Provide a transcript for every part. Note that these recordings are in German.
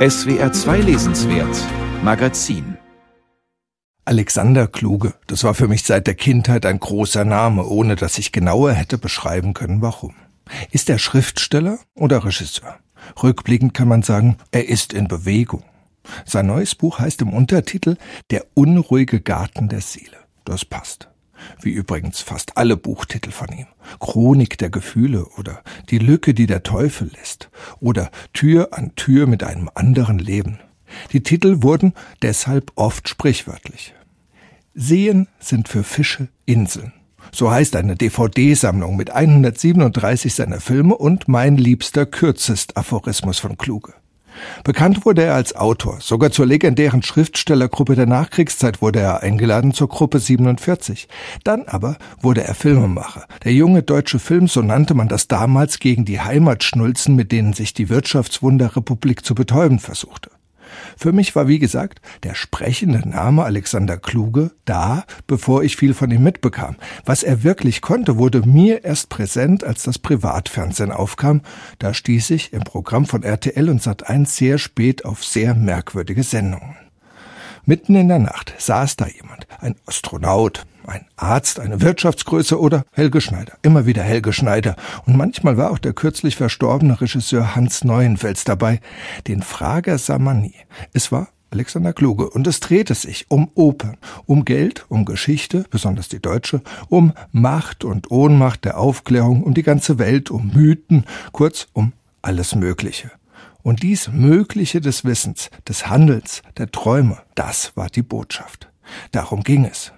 SWR 2 Lesenswert Magazin Alexander Kluge, das war für mich seit der Kindheit ein großer Name, ohne dass ich genauer hätte beschreiben können, warum. Ist er Schriftsteller oder Regisseur? Rückblickend kann man sagen, er ist in Bewegung. Sein neues Buch heißt im Untertitel Der unruhige Garten der Seele. Das passt. Wie übrigens fast alle Buchtitel von ihm. Chronik der Gefühle oder Die Lücke, die der Teufel lässt oder Tür an Tür mit einem anderen Leben. Die Titel wurden deshalb oft sprichwörtlich. Seen sind für Fische Inseln. So heißt eine DVD-Sammlung mit 137 seiner Filme und mein liebster kürzest Aphorismus von Kluge. Bekannt wurde er als Autor. Sogar zur legendären Schriftstellergruppe der Nachkriegszeit wurde er eingeladen zur Gruppe 47. Dann aber wurde er Filmemacher. Der junge deutsche Film, so nannte man das damals gegen die Heimatschnulzen, mit denen sich die Wirtschaftswunderrepublik zu betäuben versuchte. Für mich war, wie gesagt, der sprechende Name Alexander Kluge da, bevor ich viel von ihm mitbekam. Was er wirklich konnte, wurde mir erst präsent, als das Privatfernsehen aufkam. Da stieß ich im Programm von RTL und Sat1 sehr spät auf sehr merkwürdige Sendungen. Mitten in der Nacht saß da jemand, ein Astronaut, ein Arzt, eine Wirtschaftsgröße oder Helge Schneider. Immer wieder Helge Schneider. Und manchmal war auch der kürzlich verstorbene Regisseur Hans Neuenfels dabei. Den Frager sah man nie. Es war Alexander Kluge. Und es drehte sich um Opern, um Geld, um Geschichte, besonders die deutsche, um Macht und Ohnmacht der Aufklärung, um die ganze Welt, um Mythen, kurz um alles Mögliche. Und dies Mögliche des Wissens, des Handelns, der Träume, das war die Botschaft. Darum ging es.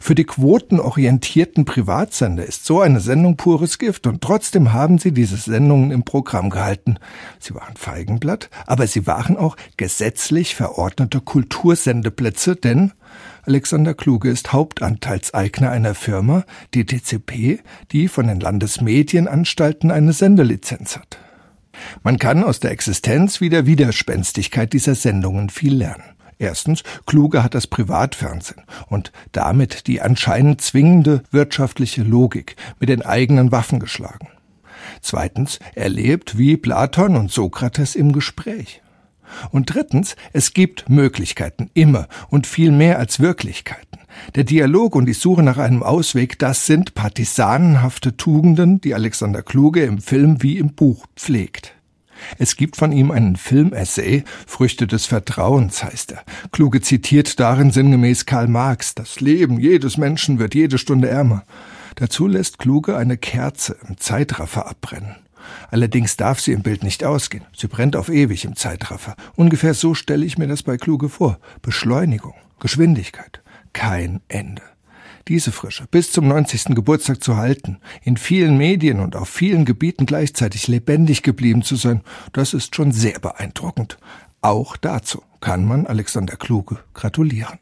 Für die quotenorientierten Privatsender ist so eine Sendung pures Gift und trotzdem haben sie diese Sendungen im Programm gehalten. Sie waren Feigenblatt, aber sie waren auch gesetzlich verordnete Kultursendeplätze, denn Alexander Kluge ist Hauptanteilseigner einer Firma, die DCP, die von den Landesmedienanstalten eine Sendelizenz hat. Man kann aus der Existenz wie der Widerspenstigkeit dieser Sendungen viel lernen. Erstens, Kluge hat das Privatfernsehen und damit die anscheinend zwingende wirtschaftliche Logik mit den eigenen Waffen geschlagen. Zweitens, er lebt wie Platon und Sokrates im Gespräch. Und drittens, es gibt Möglichkeiten, immer und viel mehr als Wirklichkeiten. Der Dialog und die Suche nach einem Ausweg, das sind partisanenhafte Tugenden, die Alexander Kluge im Film wie im Buch pflegt. Es gibt von ihm einen Filmessay, Früchte des Vertrauens heißt er. Kluge zitiert darin sinngemäß Karl Marx, das Leben jedes Menschen wird jede Stunde ärmer. Dazu lässt Kluge eine Kerze im Zeitraffer abbrennen. Allerdings darf sie im Bild nicht ausgehen. Sie brennt auf ewig im Zeitraffer. Ungefähr so stelle ich mir das bei Kluge vor. Beschleunigung, Geschwindigkeit, kein Ende diese Frische bis zum 90. Geburtstag zu halten, in vielen Medien und auf vielen Gebieten gleichzeitig lebendig geblieben zu sein, das ist schon sehr beeindruckend. Auch dazu kann man Alexander Kluge gratulieren.